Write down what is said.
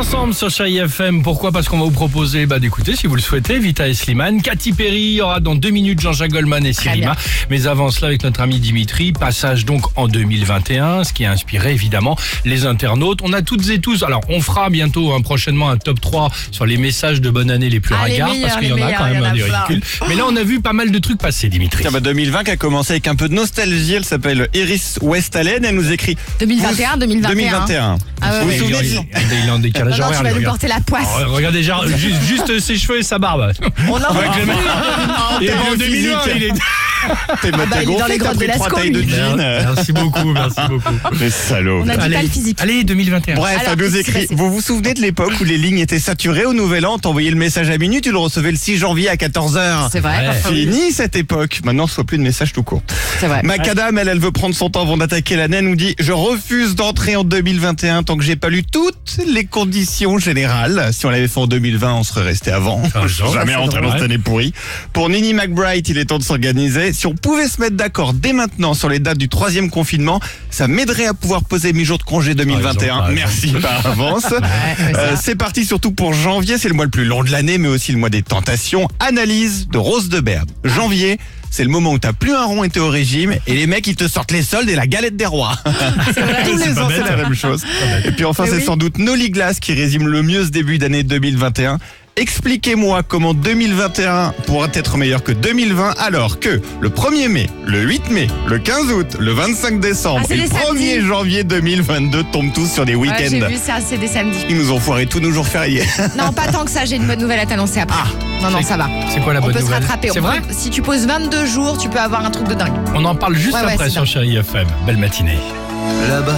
ensemble sur Chérie FM. Pourquoi? Parce qu'on va vous proposer bah, d'écouter, si vous le souhaitez, Vita et Slimane. Katy Perry, il y aura dans deux minutes Jean-Jacques Goldman et Sirima. Mais avant cela, avec notre ami Dimitri, passage donc en 2021, ce qui a inspiré évidemment les internautes. On a toutes et tous, alors on fera bientôt hein, prochainement un top 3 sur les messages de bonne année les plus Ah, ragards, parce qu'il y en a quand même un en des ridicules. Mais là, on a vu pas mal de trucs passer, Dimitri. Tiens, bah, 2020 qui a commencé avec un peu de nostalgie. Elle s'appelle Iris Westalen. Elle nous écrit 2021, 2021. 2021. Ah ouais, vous ouais. vous il, souvenez il- de- il- il est en décalage Non, non, tu vas lui, porter la poisse. Oh, Regarde déjà, juste, juste ses cheveux et sa barbe. On en mec. Et t'es en bon 2020, physique. il est... T'es bah, bah, t'as il est dans les grottes de Lascaux, de jean. Merci beaucoup, merci beaucoup. Les salauds. On a Allez, physique. allez, 2021. Bref, Alors, nous écrit. Vous vous souvenez de l'époque où les lignes étaient saturées au Nouvel An? T'envoyais le message à minuit, tu le recevais le 6 janvier à 14h. C'est vrai. Ouais. Fini cette époque. Maintenant, ce soit plus de message tout court. C'est vrai. Macadam, elle, elle veut prendre son temps avant d'attaquer l'année. Elle nous dit Je refuse d'entrer en 2021 tant que j'ai pas lu toutes les conditions générales. Si on l'avait fait en 2020, on serait resté avant. Genre, Jamais rentré dans cette année pourrie. Pour Nini McBride, il est temps de s'organiser. Si on pouvait se mettre d'accord dès maintenant sur les dates du troisième confinement, ça m'aiderait à pouvoir poser mes jours de congé 2021. par exemple. Merci par avance. Ouais, Euh, c'est parti surtout pour janvier, c'est le mois le plus long de l'année, mais aussi le mois des tentations. Analyse de Rose de Berbe. Janvier, c'est le moment où t'as plus un rond et t'es au régime, et les mecs ils te sortent les soldes et la galette des rois. Tous C'est les pas ans bête. c'est la même chose. Et puis enfin c'est oui. sans doute Nolly Glass qui résume le mieux ce début d'année 2021. Expliquez-moi comment 2021 pourra être meilleur que 2020 alors que le 1er mai, le 8 mai, le 15 août, le 25 décembre Ah, c'est et le les 1er samedis. janvier 2022 tombent tous sur des Ouais, week-ends. j'ai vu ça, c'est des samedis. Ils nous ont foiré tous nos jours fériés. Non, pas tant que ça, j'ai une bonne nouvelle à t'annoncer après. non, non, C'est- ça va. C'est quoi la On bonne peut se nouvelle rattraper. C'est On vrai peut- Si tu poses 22 jours, tu peux avoir un truc de dingue. On en parle juste Ouais, ouais, après c'est sur. Chérie FM. Belle matinée. Là-bas,